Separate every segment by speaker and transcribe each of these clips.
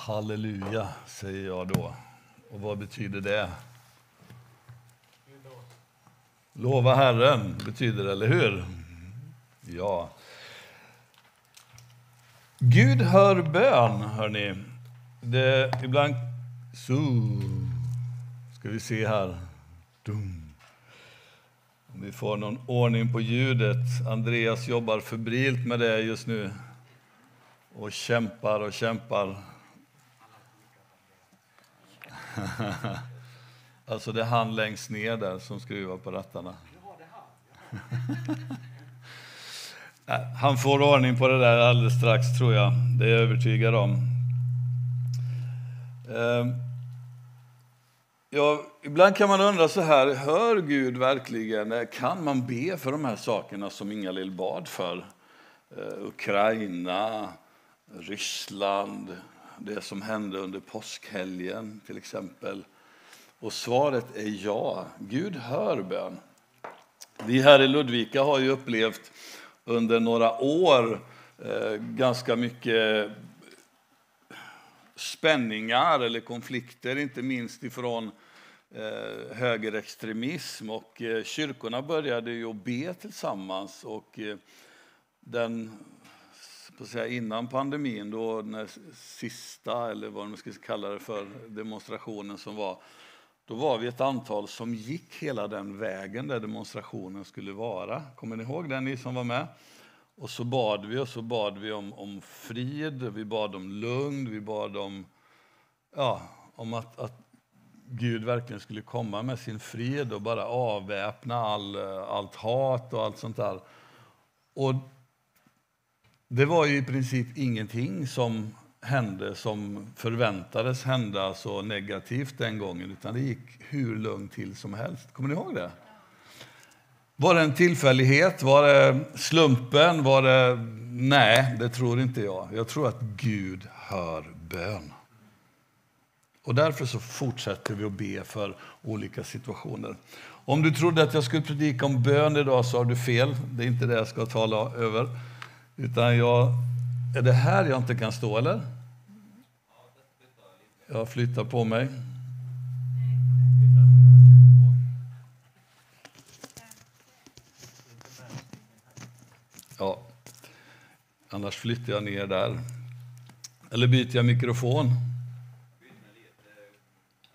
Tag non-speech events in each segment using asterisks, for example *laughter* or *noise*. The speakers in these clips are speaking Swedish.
Speaker 1: Halleluja, säger jag då. Och vad betyder det? Lova Herren betyder det, eller hur? Ja. Gud hör bön, hörni. Det ibland... Så. Ska vi se här. Dum. Om vi får någon ordning på ljudet. Andreas jobbar febrilt med det just nu. Och kämpar och kämpar. *laughs* alltså det är han längst ner där som skruvar på rattarna. *laughs* Äh, han får ordning på det där alldeles strax, tror jag. Det är jag övertygad om. Ehm, ja, ibland kan man undra så här, hör Gud verkligen? Eh, kan man be för de här sakerna som Inga-Lill bad för? Eh, Ukraina, Ryssland, det som hände under påskhelgen till exempel. Och svaret är ja, Gud hör bön. Vi här i Ludvika har ju upplevt under några år eh, ganska mycket spänningar eller konflikter, inte minst ifrån eh, högerextremism. Och, eh, kyrkorna började ju att be tillsammans. Och, eh, den, på säga, innan pandemin, då den sista, eller vad man ska kalla det för, demonstrationen som var, då var vi ett antal som gick hela den vägen där demonstrationen skulle vara. Kommer ni ihåg det, ni som var med? Och så bad vi och så bad vi om, om frid, vi bad om lugn, vi bad om, ja, om att, att Gud verkligen skulle komma med sin frid och bara avväpna all, allt hat och allt sånt där. Och det var ju i princip ingenting som hände som förväntades hända så negativt den gången, utan det gick hur lugnt till som helst. Kommer ni ihåg det? Var det en tillfällighet? Var det slumpen? Var det... Nej, det tror inte jag. Jag tror att Gud hör bön. Och därför så fortsätter vi att be för olika situationer. Om du trodde att jag skulle predika om bön idag så har du fel. Det är inte det jag ska tala över. Utan jag är det här jag inte kan stå, eller? Jag flyttar på mig. Ja, annars flyttar jag ner där. Eller byter jag mikrofon?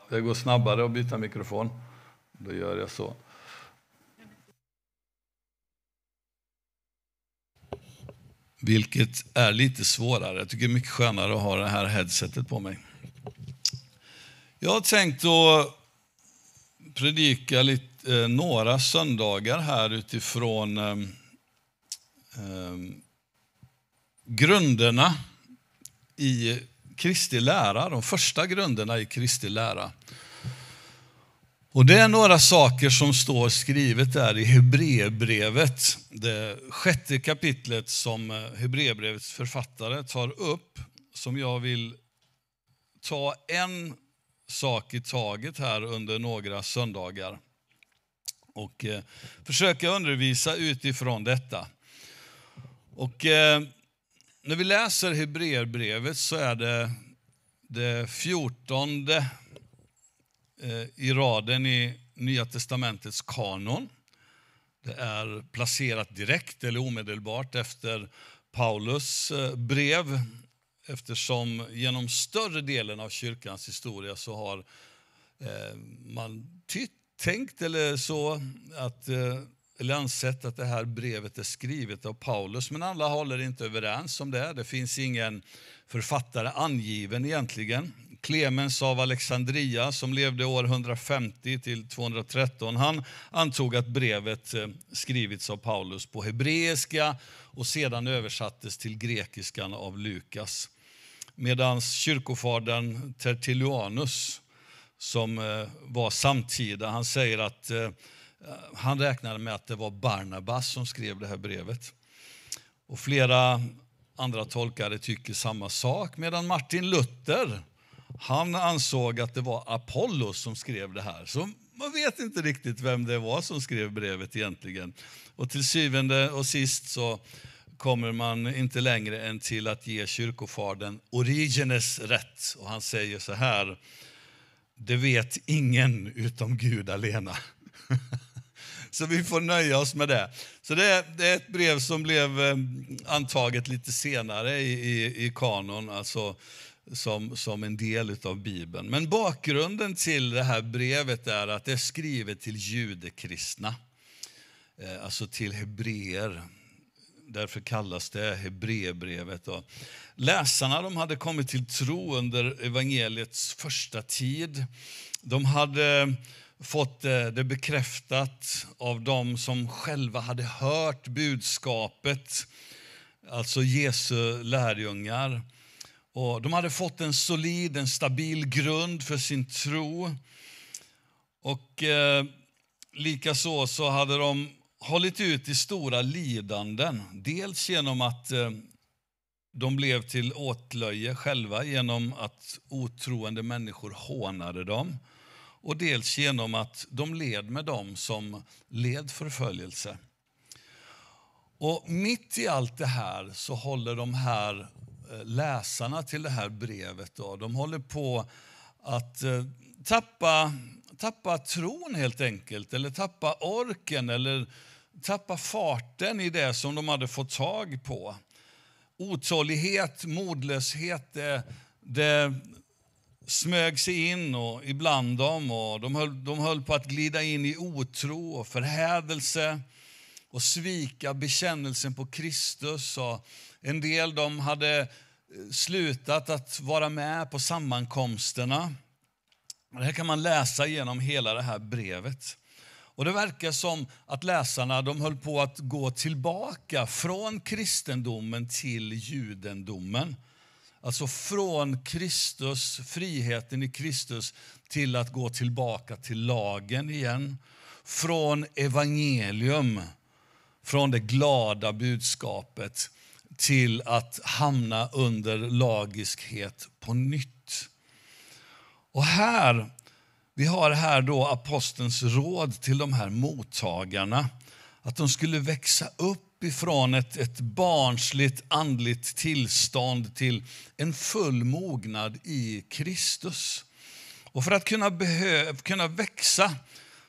Speaker 1: Det går snabbare att byta mikrofon. Då gör jag så. Vilket är lite svårare. Jag tycker det är mycket skönare att ha det här headsetet på mig. Jag har tänkt att predika lite, eh, några söndagar här utifrån eh, eh, grunderna i Kristi lära, de första grunderna i Kristi lära. Och det är några saker som står skrivet där i Hebreerbrevet, det sjätte kapitlet som eh, Hebreerbrevets författare tar upp, som jag vill ta en sak i taget här under några söndagar och eh, försöka undervisa utifrån detta. Och eh, när vi läser Hebreerbrevet så är det det fjortonde Eh, i raden i Nya testamentets kanon. Det är placerat direkt eller omedelbart efter Paulus eh, brev eftersom genom större delen av kyrkans historia så har eh, man tytt, tänkt eller så att eh, eller ansett att det här brevet är skrivet av Paulus, men alla håller inte överens om det. Det finns ingen författare angiven egentligen. Clemens av Alexandria som levde år 150 till 213, han antog att brevet eh, skrivits av Paulus på hebreiska och sedan översattes till grekiskan av Lukas. Medan kyrkofadern Tertullianus, som eh, var samtida, han säger att eh, han räknade med att det var Barnabas som skrev det här brevet. Och flera andra tolkare tycker samma sak, medan Martin Luther han ansåg att det var Apollos som skrev det här. Så man vet inte riktigt vem det var som skrev brevet egentligen. Och till syvende och sist så kommer man inte längre än till att ge kyrkofadern Origenes rätt. Och han säger så här, det vet ingen utom Gud alena. *laughs* Så vi får nöja oss med det. Så det är, det är ett brev som blev eh, antaget lite senare i, i, i kanon, alltså som, som en del av Bibeln. Men bakgrunden till det här brevet är att det är skrivet till judekristna, eh, alltså till hebreer. Därför kallas det Hebreerbrevet. Läsarna de hade kommit till tro under evangeliets första tid. De hade fått eh, det bekräftat av dem som själva hade hört budskapet, alltså Jesu lärjungar. Och de hade fått en solid, en stabil grund för sin tro. Och eh, likaså så hade de hållit ut i stora lidanden. Dels genom att eh, de blev till åtlöje själva genom att otroende människor hånade dem och dels genom att de led med dem som led förföljelse. Och mitt i allt det här så håller de här Eh, läsarna till det här brevet, då, de håller på att eh, tappa, tappa tron helt enkelt, eller tappa orken, eller tappa farten i det som de hade fått tag på. Otålighet, modlöshet, det, det smög sig in och ibland dem och de höll, de höll på att glida in i otro och förhädelse och svika bekännelsen på Kristus. Och en del de hade eh, slutat att vara med på sammankomsterna. Det här kan man läsa genom hela det här brevet. Och Det verkar som att läsarna de höll på att gå tillbaka från kristendomen till judendomen. Alltså från Kristus, friheten i Kristus till att gå tillbaka till lagen igen. Från evangelium, från det glada budskapet till att hamna under lagiskhet på nytt. Och här, vi har här då apostelns råd till de här mottagarna. Att de skulle växa upp ifrån ett, ett barnsligt andligt tillstånd till en full mognad i Kristus. Och för att kunna, behö, kunna växa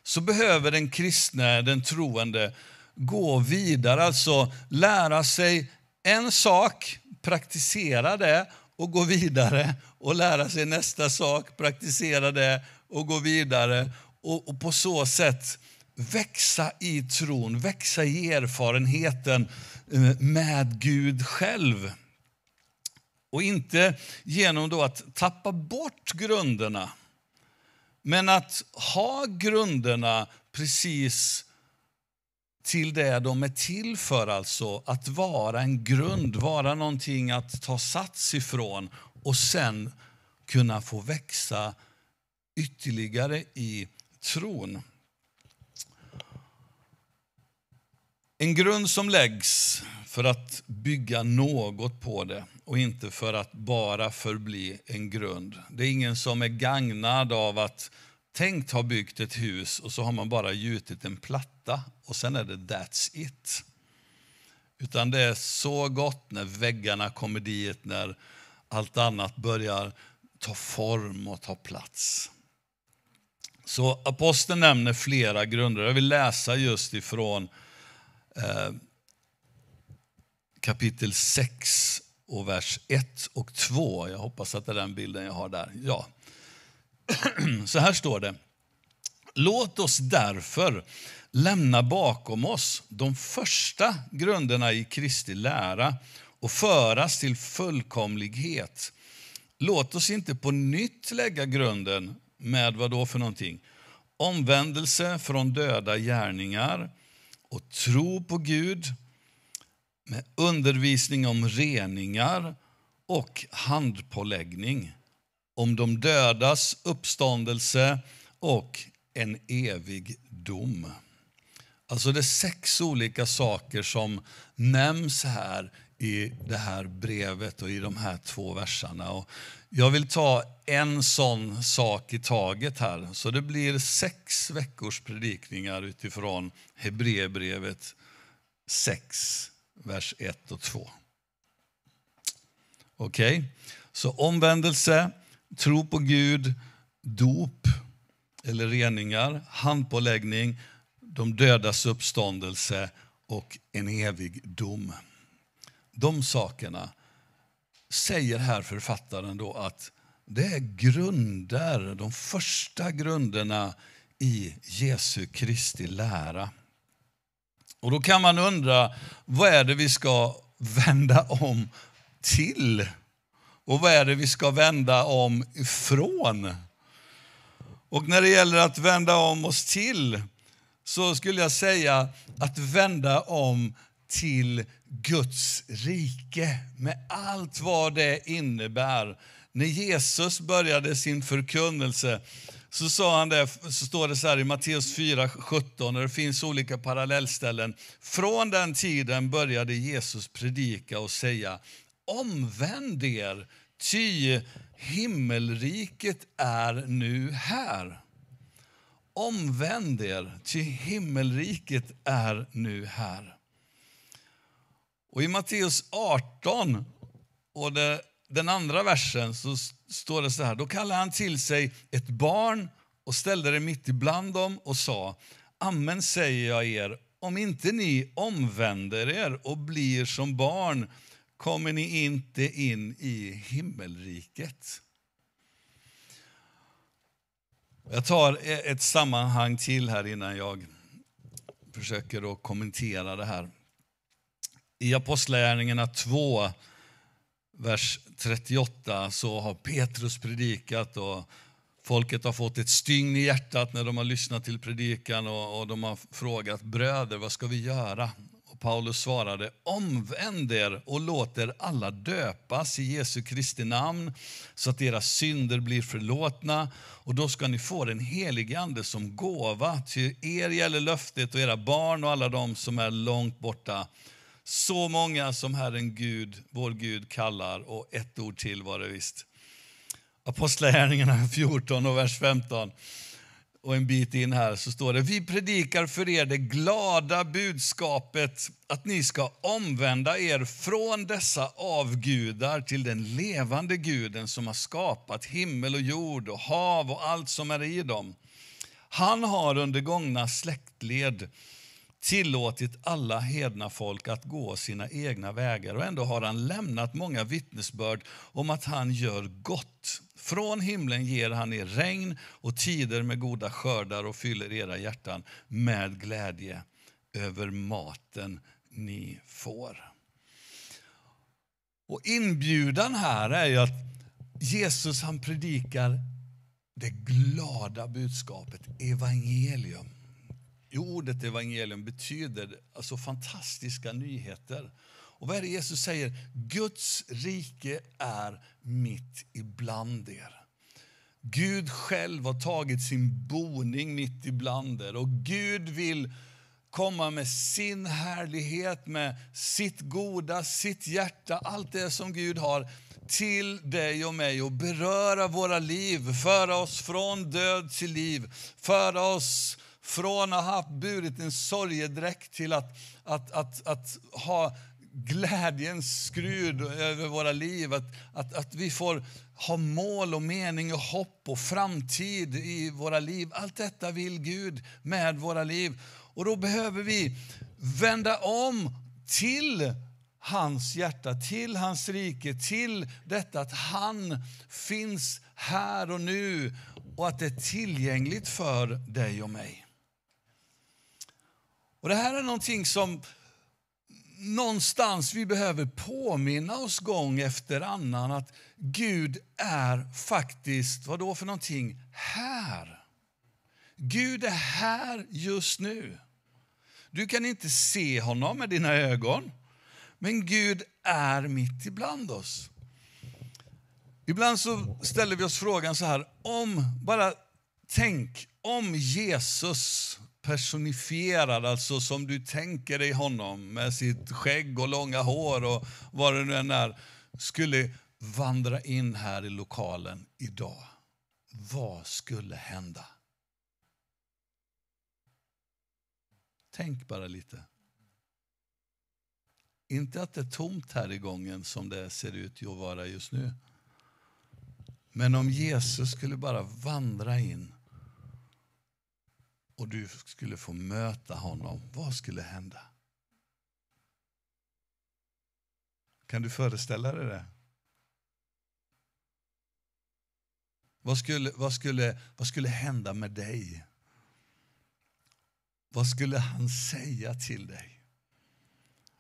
Speaker 1: så behöver den kristne, den troende, gå vidare, alltså lära sig en sak, praktisera det och gå vidare och lära sig nästa sak, praktisera det och gå vidare och, och på så sätt växa i tron, växa i erfarenheten eh, med Gud själv. Och inte genom då att tappa bort grunderna, men att ha grunderna precis till det de är till för, alltså att vara en grund, vara någonting att ta sats ifrån och sen kunna få växa ytterligare i tron. En grund som läggs för att bygga något på det och inte för att bara förbli en grund. Det är ingen som är gagnad av att tänkt ha byggt ett hus och så har man bara gjutit en platta och sen är det that's it. Utan det är så gott när väggarna kommer dit, när allt annat börjar ta form och ta plats. Så aposteln nämner flera grunder. Jag vill läsa just ifrån Eh, kapitel 6 och vers 1 och 2. Jag hoppas att det är den bilden jag har där. Ja. *clears throat* Så här står det. Låt oss därför lämna bakom oss de första grunderna i Kristi lära och föras till fullkomlighet. Låt oss inte på nytt lägga grunden med vad då för någonting? Omvändelse från döda gärningar och tro på Gud med undervisning om reningar och handpåläggning, om de dödas uppståndelse och en evig dom. Alltså det är sex olika saker som nämns här i det här brevet och i de här två verserna. Och jag vill ta en sån sak i taget här. Så det blir sex veckors predikningar utifrån Hebreerbrevet 6 vers 1 och 2. Okej, okay. så omvändelse, tro på Gud, dop eller reningar, handpåläggning, de dödas uppståndelse och en evig dom. De sakerna säger här författaren då att det är grunder, de första grunderna i Jesu Kristi lära. Och då kan man undra, vad är det vi ska vända om till? Och vad är det vi ska vända om ifrån? Och när det gäller att vända om oss till, så skulle jag säga att vända om till Guds rike med allt vad det innebär. När Jesus började sin förkunnelse så sa han det, så står det så här i Matteus 4, 17, och det finns olika parallellställen. Från den tiden började Jesus predika och säga, omvänd er, ty himmelriket är nu här. Omvänd er, ty himmelriket är nu här. Och I Matteus 18, och det, den andra versen, så står det så här. Då kallade han till sig ett barn och ställde det mitt ibland dem och sa, Amen säger jag er, om inte ni omvänder er och blir som barn kommer ni inte in i himmelriket. Jag tar e- ett sammanhang till här innan jag försöker att kommentera det här. I Apostlagärningarna 2, vers 38, så har Petrus predikat och folket har fått ett stygn i hjärtat när de har lyssnat till predikan och, och de har frågat bröder, vad ska vi göra? Och Paulus svarade, omvänd er och låt er alla döpas i Jesu Kristi namn så att deras synder blir förlåtna och då ska ni få den helige Ande som gåva. Till er gäller löftet och era barn och alla de som är långt borta. Så många som Herren Gud, vår Gud kallar och ett ord till var det visst. Apostlagärningarna *laughs* 14 och vers 15 och en bit in här så står det, vi predikar för er det glada budskapet att ni ska omvända er från dessa avgudar till den levande guden som har skapat himmel och jord och hav och allt som är i dem. Han har under gångna släktled tillåtit alla hedna folk att gå sina egna vägar och ändå har han lämnat många vittnesbörd om att han gör gott. Från himlen ger han er regn och tider med goda skördar och fyller era hjärtan med glädje över maten ni får. Och Inbjudan här är ju att Jesus han predikar det glada budskapet, evangelium. Ordet evangelium betyder alltså fantastiska nyheter. Och vad är det Jesus säger? Guds rike är mitt ibland er. Gud själv har tagit sin boning mitt ibland er och Gud vill komma med sin härlighet, med sitt goda, sitt hjärta, allt det som Gud har till dig och mig och beröra våra liv, föra oss från död till liv, föra oss från att ha burit en sorgedräkt till att, att, att, att ha glädjens skrud över våra liv. Att, att, att vi får ha mål och mening och hopp och framtid i våra liv. Allt detta vill Gud med våra liv. Och då behöver vi vända om till hans hjärta, till hans rike, till detta att han finns här och nu och att det är tillgängligt för dig och mig. Och Det här är någonting som någonstans vi behöver påminna oss gång efter annan att Gud är faktiskt, vad då för någonting, här. Gud är här just nu. Du kan inte se honom med dina ögon, men Gud är mitt ibland oss. Ibland så ställer vi oss frågan så här, om, bara tänk om Jesus personifierad, alltså som du tänker dig honom med sitt skägg och långa hår och vad det nu än är, skulle vandra in här i lokalen idag. Vad skulle hända? Tänk bara lite. Inte att det är tomt här i gången som det ser ut att vara just nu. Men om Jesus skulle bara vandra in och du skulle få möta honom, vad skulle hända? Kan du föreställa dig det? Vad skulle, vad skulle, vad skulle hända med dig? Vad skulle han säga till dig?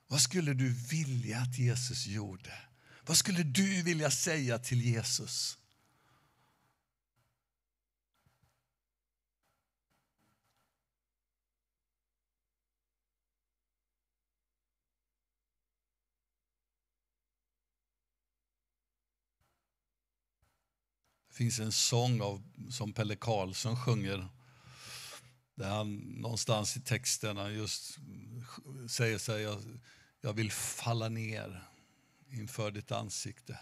Speaker 1: Vad skulle du vilja att Jesus gjorde? Vad skulle du vilja säga till Jesus? Finns en sång av, som Pelle Karlsson sjunger där han någonstans i texterna just säger sig, jag, jag vill falla ner inför ditt ansikte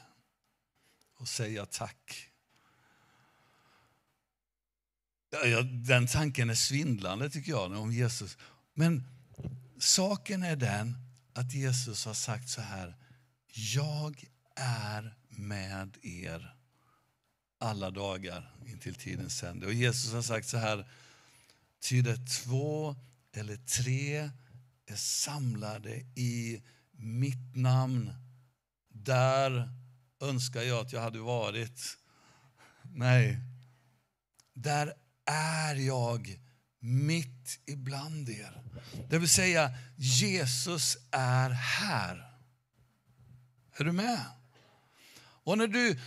Speaker 1: och säga tack. Ja, den tanken är svindlande tycker jag om Jesus. Men saken är den att Jesus har sagt så här, jag är med er alla dagar intill tidens ände. Och Jesus har sagt så här, Ty det två eller tre är samlade i mitt namn. Där önskar jag att jag hade varit. Nej, där är jag mitt ibland er. Det vill säga, Jesus är här. Är du med? Och när, du,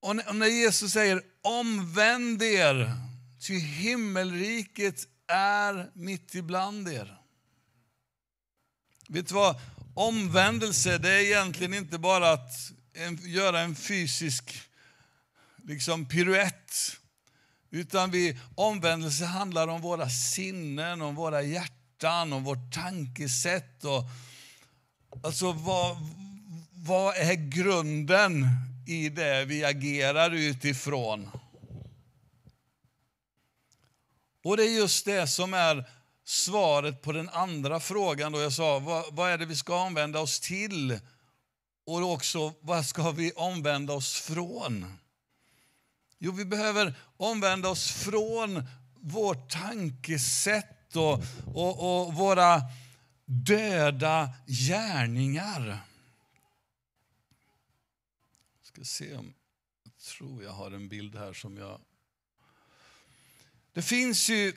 Speaker 1: och när Jesus säger omvänd er Ty himmelriket är mitt ibland er. Vet du vad? Omvändelse det är egentligen inte bara att en, göra en fysisk liksom piruett. Utan vi, omvändelse handlar om våra sinnen, om våra hjärtan, om vårt tankesätt. Och, alltså vad, vad är grunden i det vi agerar utifrån? Och det är just det som är svaret på den andra frågan. Då jag sa, vad, vad är det vi ska omvända oss till? Och också, vad ska vi omvända oss från? Jo, vi behöver omvända oss från vårt tankesätt och, och, och våra döda gärningar. Ska se om, jag tror jag har en bild här som jag det finns ju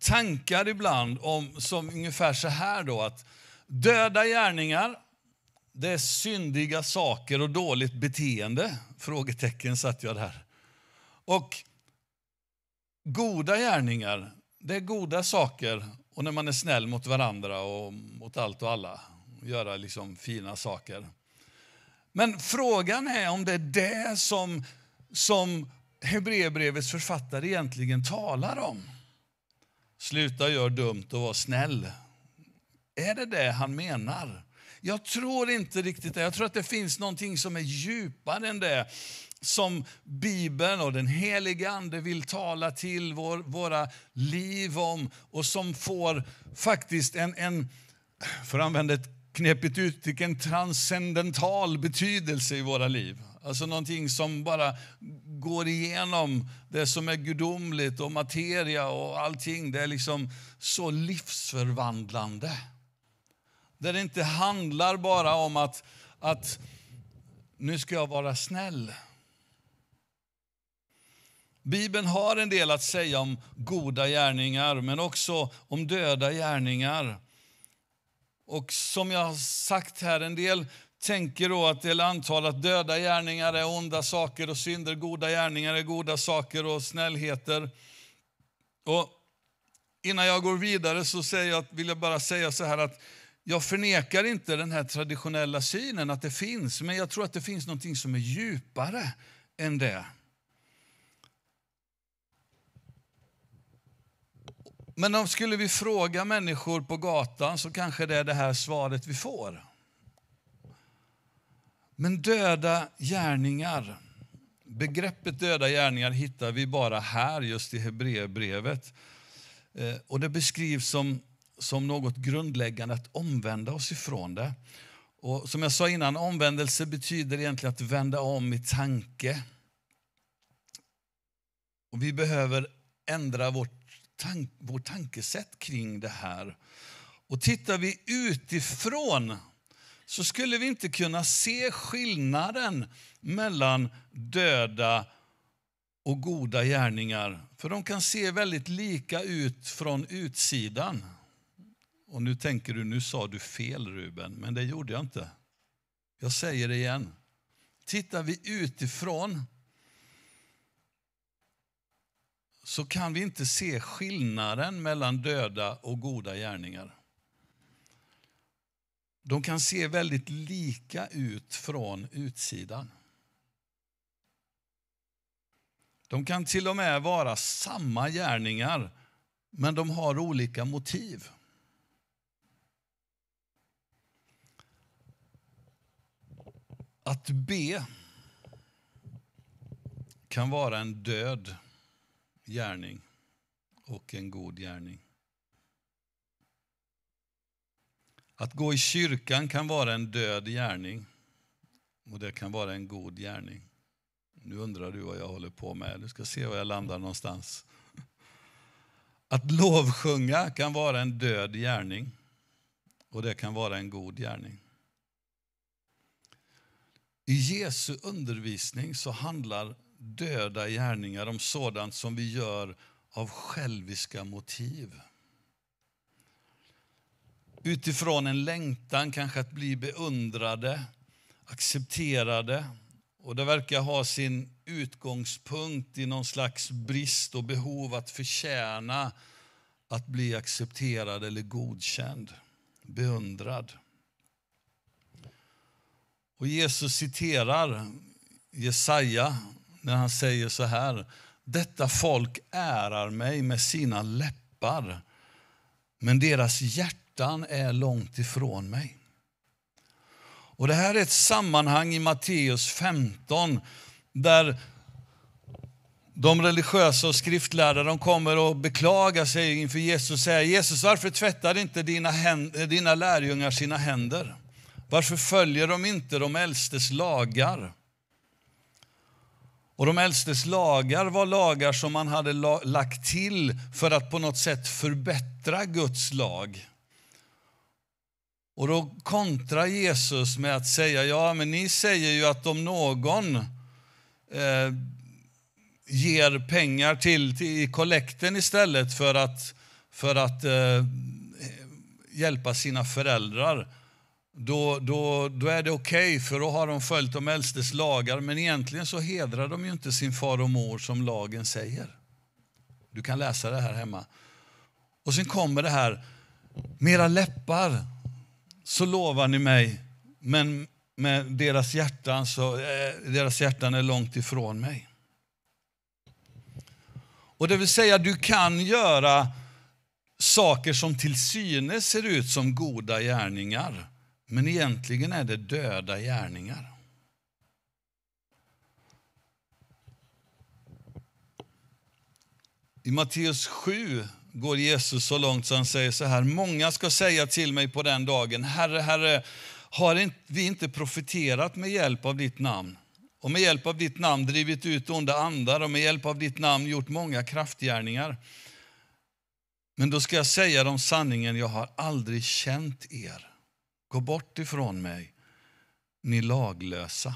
Speaker 1: tankar ibland om, som ungefär så här då, att döda gärningar, det är syndiga saker och dåligt beteende. Frågetecken satt jag där. Och goda gärningar, det är goda saker och när man är snäll mot varandra och mot allt och alla. Göra liksom fina saker. Men frågan är om det är det som, som Hebreerbrevets författare egentligen talar om. Sluta gör dumt och var snäll. Är det det han menar? Jag tror inte riktigt det. Jag tror att det finns någonting som är djupare än det som Bibeln och den helige Ande vill tala till vår, våra liv om och som får faktiskt en, en för att använda ett knepigt uttryck, en transcendental betydelse i våra liv. Alltså någonting som bara går igenom det som är gudomligt och materia och allting. Det är liksom så livsförvandlande. Där det inte handlar bara om att, att nu ska jag vara snäll. Bibeln har en del att säga om goda gärningar, men också om döda gärningar. Och som jag har sagt här, en del tänker då att eller antar att döda gärningar är onda saker och synder, goda gärningar är goda saker och snällheter. Och innan jag går vidare så säger jag, vill jag bara säga så här att jag förnekar inte den här traditionella synen att det finns, men jag tror att det finns något som är djupare än det. Men om skulle vi fråga människor på gatan så kanske det är det här svaret vi får. Men döda gärningar, begreppet döda gärningar hittar vi bara här just i Hebreerbrevet. Eh, och det beskrivs som, som något grundläggande att omvända oss ifrån det. Och som jag sa innan, omvändelse betyder egentligen att vända om i tanke. Och vi behöver ändra vårt, tank, vårt tankesätt kring det här. Och tittar vi utifrån så skulle vi inte kunna se skillnaden mellan döda och goda gärningar. För de kan se väldigt lika ut från utsidan. Och nu tänker du, nu sa du fel Ruben, men det gjorde jag inte. Jag säger det igen. Tittar vi utifrån så kan vi inte se skillnaden mellan döda och goda gärningar. De kan se väldigt lika ut från utsidan. De kan till och med vara samma gärningar, men de har olika motiv. Att be kan vara en död gärning och en god gärning. Att gå i kyrkan kan vara en död gärning och det kan vara en god gärning. Nu undrar du vad jag håller på med. Du ska se var jag landar någonstans. Att lovsjunga kan vara en död gärning och det kan vara en god gärning. I Jesu undervisning så handlar döda gärningar om sådant som vi gör av själviska motiv. Utifrån en längtan kanske att bli beundrade, accepterade. Och det verkar ha sin utgångspunkt i någon slags brist och behov att förtjäna att bli accepterad eller godkänd, beundrad. Och Jesus citerar Jesaja när han säger så här. Detta folk ärar mig med sina läppar, men deras hjärtan är långt ifrån mig. Och Det här är ett sammanhang i Matteus 15 där de religiösa och skriftlärda de kommer och beklagar sig inför Jesus och säger Jesus, varför tvättar inte dina, händer, dina lärjungar sina händer? Varför följer de inte de äldstes lagar? Och de äldstes lagar var lagar som man hade lagt till för att på något sätt förbättra Guds lag. Och då kontrar Jesus med att säga, ja men ni säger ju att om någon eh, ger pengar till, till kollekten istället för att, för att eh, hjälpa sina föräldrar, då, då, då är det okej, okay, för då har de följt de äldstes lagar. Men egentligen så hedrar de ju inte sin far och mor som lagen säger. Du kan läsa det här hemma. Och sen kommer det här, med era läppar så lovar ni mig, men med deras hjärtan, så, eh, deras hjärtan är långt ifrån mig. Och det vill säga, du kan göra saker som till synes ser ut som goda gärningar men egentligen är det döda gärningar. I Matteus 7 går Jesus så långt så han säger så här, många ska säga till mig på den dagen, Herre, Herre, har vi inte profeterat med hjälp av ditt namn? Och med hjälp av ditt namn drivit ut onda andar och med hjälp av ditt namn gjort många kraftgärningar. Men då ska jag säga dem sanningen, jag har aldrig känt er. Gå bort ifrån mig, ni laglösa.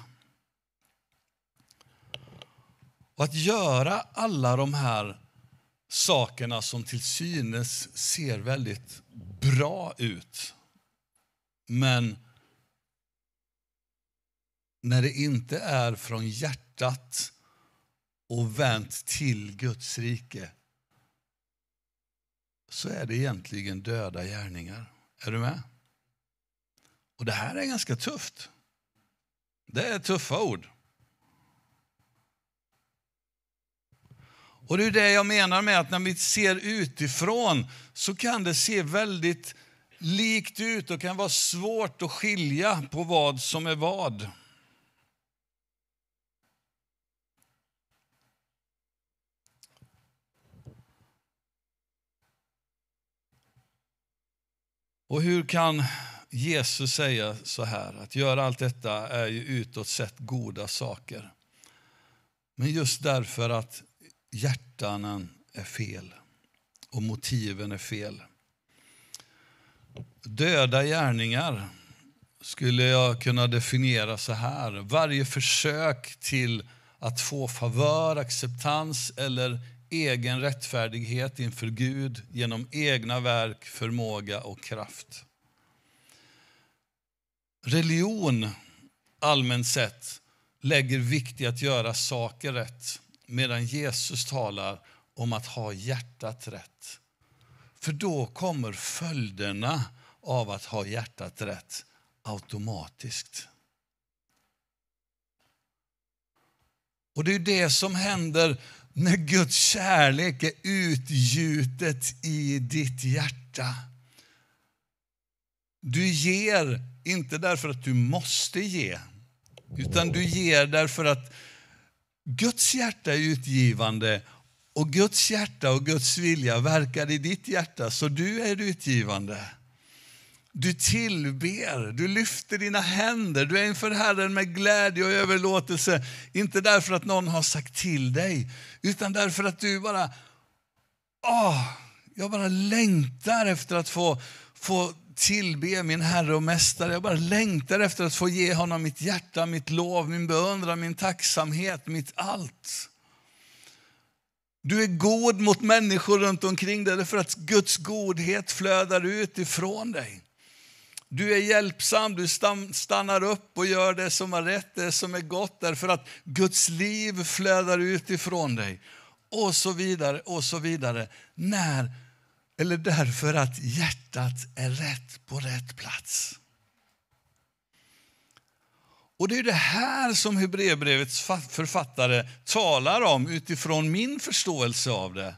Speaker 1: Och att göra alla de här sakerna som till synes ser väldigt bra ut. Men när det inte är från hjärtat och vänt till Guds rike så är det egentligen döda gärningar. Är du med? Och det här är ganska tufft. Det är tuffa ord. Och det är det jag menar med att när vi ser utifrån så kan det se väldigt likt ut och kan vara svårt att skilja på vad som är vad. Och hur kan Jesus säga så här, att göra allt detta är ju utåt sett goda saker. Men just därför att hjärtanen är fel och motiven är fel. Döda gärningar skulle jag kunna definiera så här. Varje försök till att få favör, acceptans eller egen rättfärdighet inför Gud genom egna verk, förmåga och kraft. Religion, allmänt sett, lägger vikt i att göra saker rätt medan Jesus talar om att ha hjärtat rätt. För då kommer följderna av att ha hjärtat rätt automatiskt. Och det är det som händer när Guds kärlek är utgjutet i ditt hjärta. Du ger inte därför att du måste ge, utan du ger därför att Guds hjärta är utgivande och Guds hjärta och Guds vilja verkar i ditt hjärta, så du är utgivande. Du tillber, du lyfter dina händer, du är inför Herren med glädje och överlåtelse. Inte därför att någon har sagt till dig, utan därför att du bara, åh, jag bara längtar efter att få, få tillbe min Herre och Mästare. Jag bara längtar efter att få ge honom mitt hjärta, mitt lov, min beundran, min tacksamhet, mitt allt. Du är god mot människor runt omkring dig därför att Guds godhet flödar ut ifrån dig. Du är hjälpsam, du stannar upp och gör det som är rätt, det som är gott därför att Guds liv flödar ut ifrån dig. Och så vidare, och så vidare. När, eller därför att hjärtat är rätt på rätt plats. Och det är det här som Hebreerbrevets författare talar om utifrån min förståelse av det.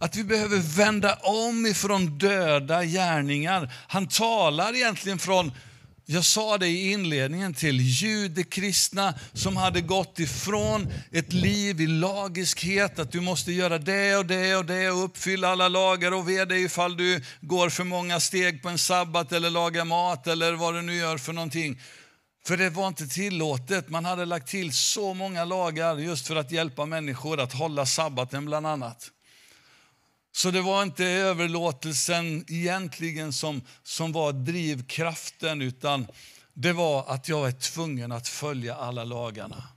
Speaker 1: Att vi behöver vända om ifrån döda gärningar. Han talar egentligen från, jag sa det i inledningen, till judekristna som hade gått ifrån ett liv i lagiskhet, att du måste göra det och det och det och uppfylla alla lagar och ve dig ifall du går för många steg på en sabbat eller lagar mat eller vad du nu gör för någonting. För det var inte tillåtet. Man hade lagt till så många lagar just för att hjälpa människor att hålla sabbaten bland annat. Så det var inte överlåtelsen egentligen som, som var drivkraften, utan det var att jag är tvungen att följa alla lagarna.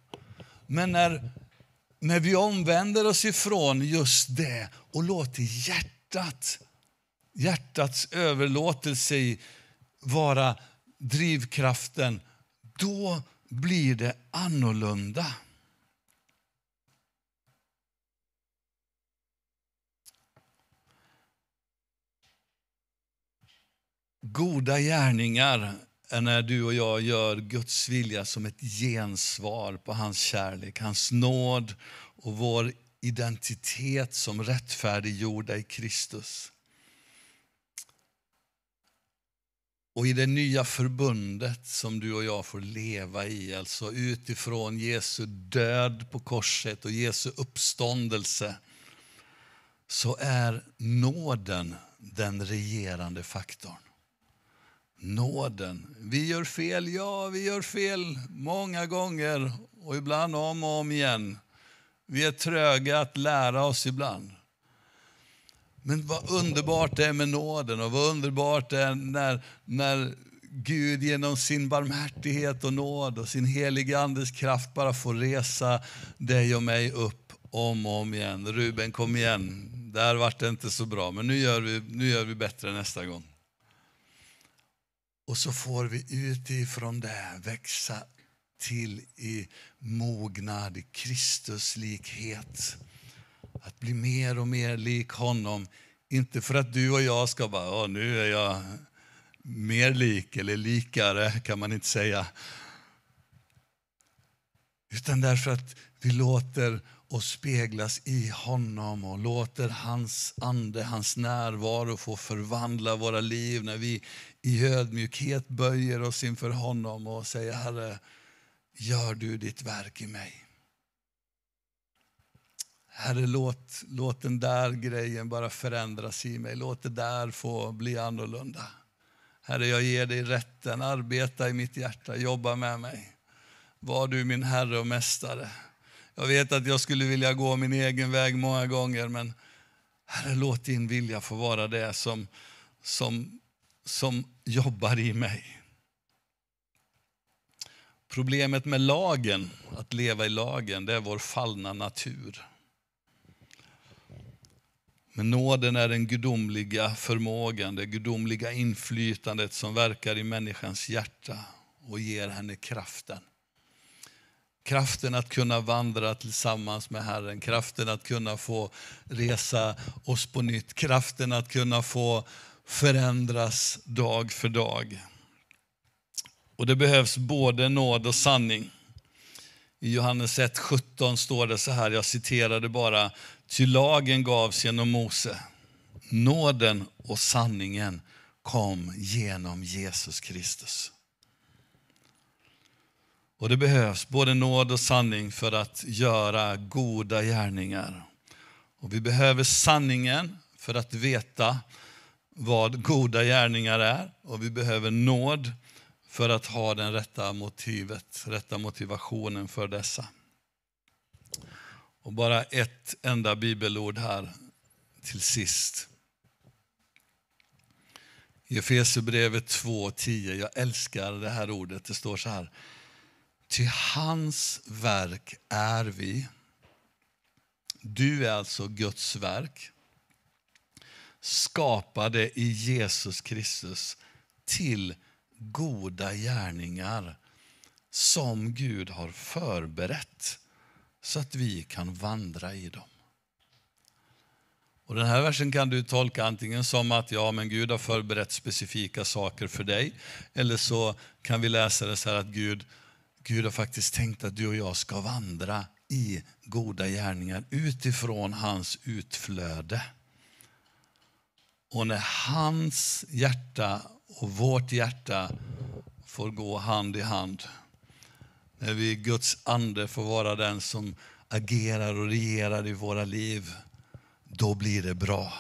Speaker 1: Men när, när vi omvänder oss ifrån just det och låter hjärtat, hjärtats överlåtelse vara drivkraften, då blir det annorlunda. Goda gärningar är när du och jag gör Guds vilja som ett gensvar på hans kärlek, hans nåd och vår identitet som rättfärdiggjorda i Kristus. Och i det nya förbundet som du och jag får leva i, alltså utifrån Jesu död på korset och Jesu uppståndelse, så är nåden den regerande faktorn nåden. Vi gör fel, ja, vi gör fel många gånger och ibland om och om igen. Vi är tröga att lära oss ibland. Men vad underbart det är med nåden och vad underbart det är när, när Gud genom sin barmhärtighet och nåd och sin heliga Andes kraft bara får resa dig och mig upp om och om igen. Ruben, kom igen. Där vart det inte så bra, men nu gör vi, nu gör vi bättre nästa gång. Och så får vi utifrån det växa till i mognad, i Kristuslikhet. Att bli mer och mer lik honom. Inte för att du och jag ska bara, nu är jag mer lik eller likare, kan man inte säga. Utan därför att vi låter och speglas i honom och låter hans ande, hans närvaro få förvandla våra liv när vi i ödmjukhet böjer oss inför honom och säger Herre, gör du ditt verk i mig. Herre, låt, låt den där grejen bara förändras i mig. Låt det där få bli annorlunda. Herre, jag ger dig rätten, arbeta i mitt hjärta, jobba med mig. Var du min Herre och Mästare. Jag vet att jag skulle vilja gå min egen väg många gånger, men Herre, låt din vilja få vara det som, som, som jobbar i mig. Problemet med lagen, att leva i lagen, det är vår fallna natur. Men nåden är den gudomliga förmågan, det gudomliga inflytandet som verkar i människans hjärta och ger henne kraften. Kraften att kunna vandra tillsammans med Herren, kraften att kunna få resa oss på nytt, kraften att kunna få förändras dag för dag. Och det behövs både nåd och sanning. I Johannes 1.17 står det så här, jag citerade bara, ty lagen gavs genom Mose. Nåden och sanningen kom genom Jesus Kristus. Och det behövs både nåd och sanning för att göra goda gärningar. Och vi behöver sanningen för att veta vad goda gärningar är. Och vi behöver nåd för att ha den rätta motivet, rätta motivationen för dessa. Och bara ett enda bibelord här till sist. I Efesierbrevet 2.10, jag älskar det här ordet, det står så här. Till hans verk är vi. Du är alltså Guds verk. Skapade i Jesus Kristus till goda gärningar som Gud har förberett så att vi kan vandra i dem. Och Den här versen kan du tolka antingen som att ja, men Gud har förberett specifika saker för dig. Eller så kan vi läsa det så här att Gud, Gud har faktiskt tänkt att du och jag ska vandra i goda gärningar utifrån hans utflöde. Och när hans hjärta och vårt hjärta får gå hand i hand. När vi Guds ande får vara den som agerar och regerar i våra liv, då blir det bra.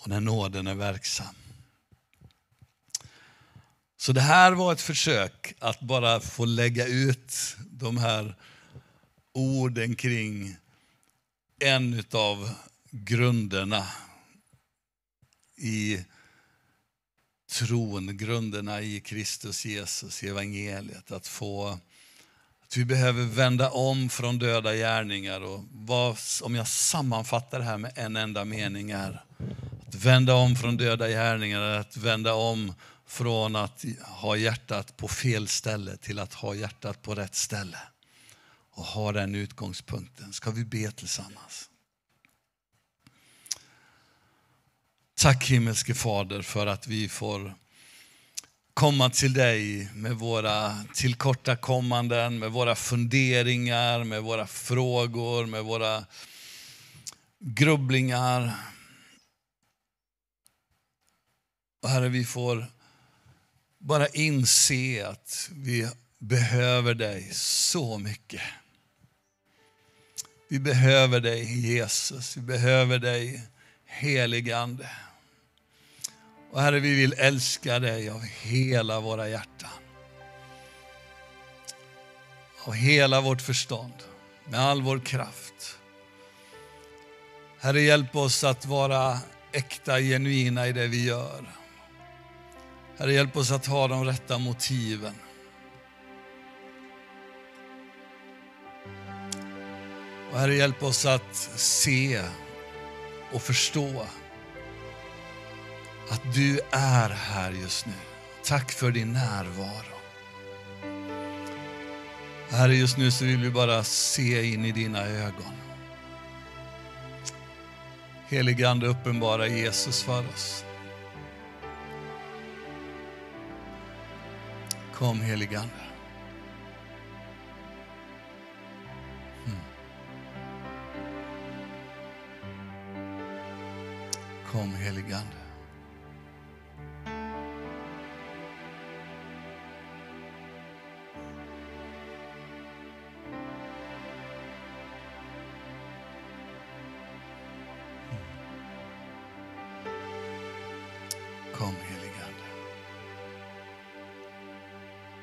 Speaker 1: Och när nåden är verksam. Så det här var ett försök att bara få lägga ut de här orden kring en av grunderna i tron, grunderna i Kristus Jesus, i evangeliet. Att få att vi behöver vända om från döda gärningar. Och vad, om jag sammanfattar det här med en enda mening är att vända om från döda gärningar, att vända om från att ha hjärtat på fel ställe till att ha hjärtat på rätt ställe. Och ha den utgångspunkten. Ska vi be tillsammans? Tack himmelske Fader för att vi får komma till dig med våra tillkortakommanden, med våra funderingar, med våra frågor, med våra grubblingar. Och Herre, vi får bara inse att vi behöver dig så mycket. Vi behöver dig Jesus, vi behöver dig heligande. Och Herre, vi vill älska dig av hela våra hjärtan. Av hela vårt förstånd, med all vår kraft. Herre, hjälp oss att vara äkta, genuina i det vi gör. Herre, hjälp oss att ha de rätta motiven. Och Herre, hjälp oss att se och förstå att du är här just nu. Tack för din närvaro. Herre, just nu så vill vi bara se in i dina ögon. Helige Ande, uppenbara Jesus för oss. Kom helige Ande. Mm. Kom helige Ande.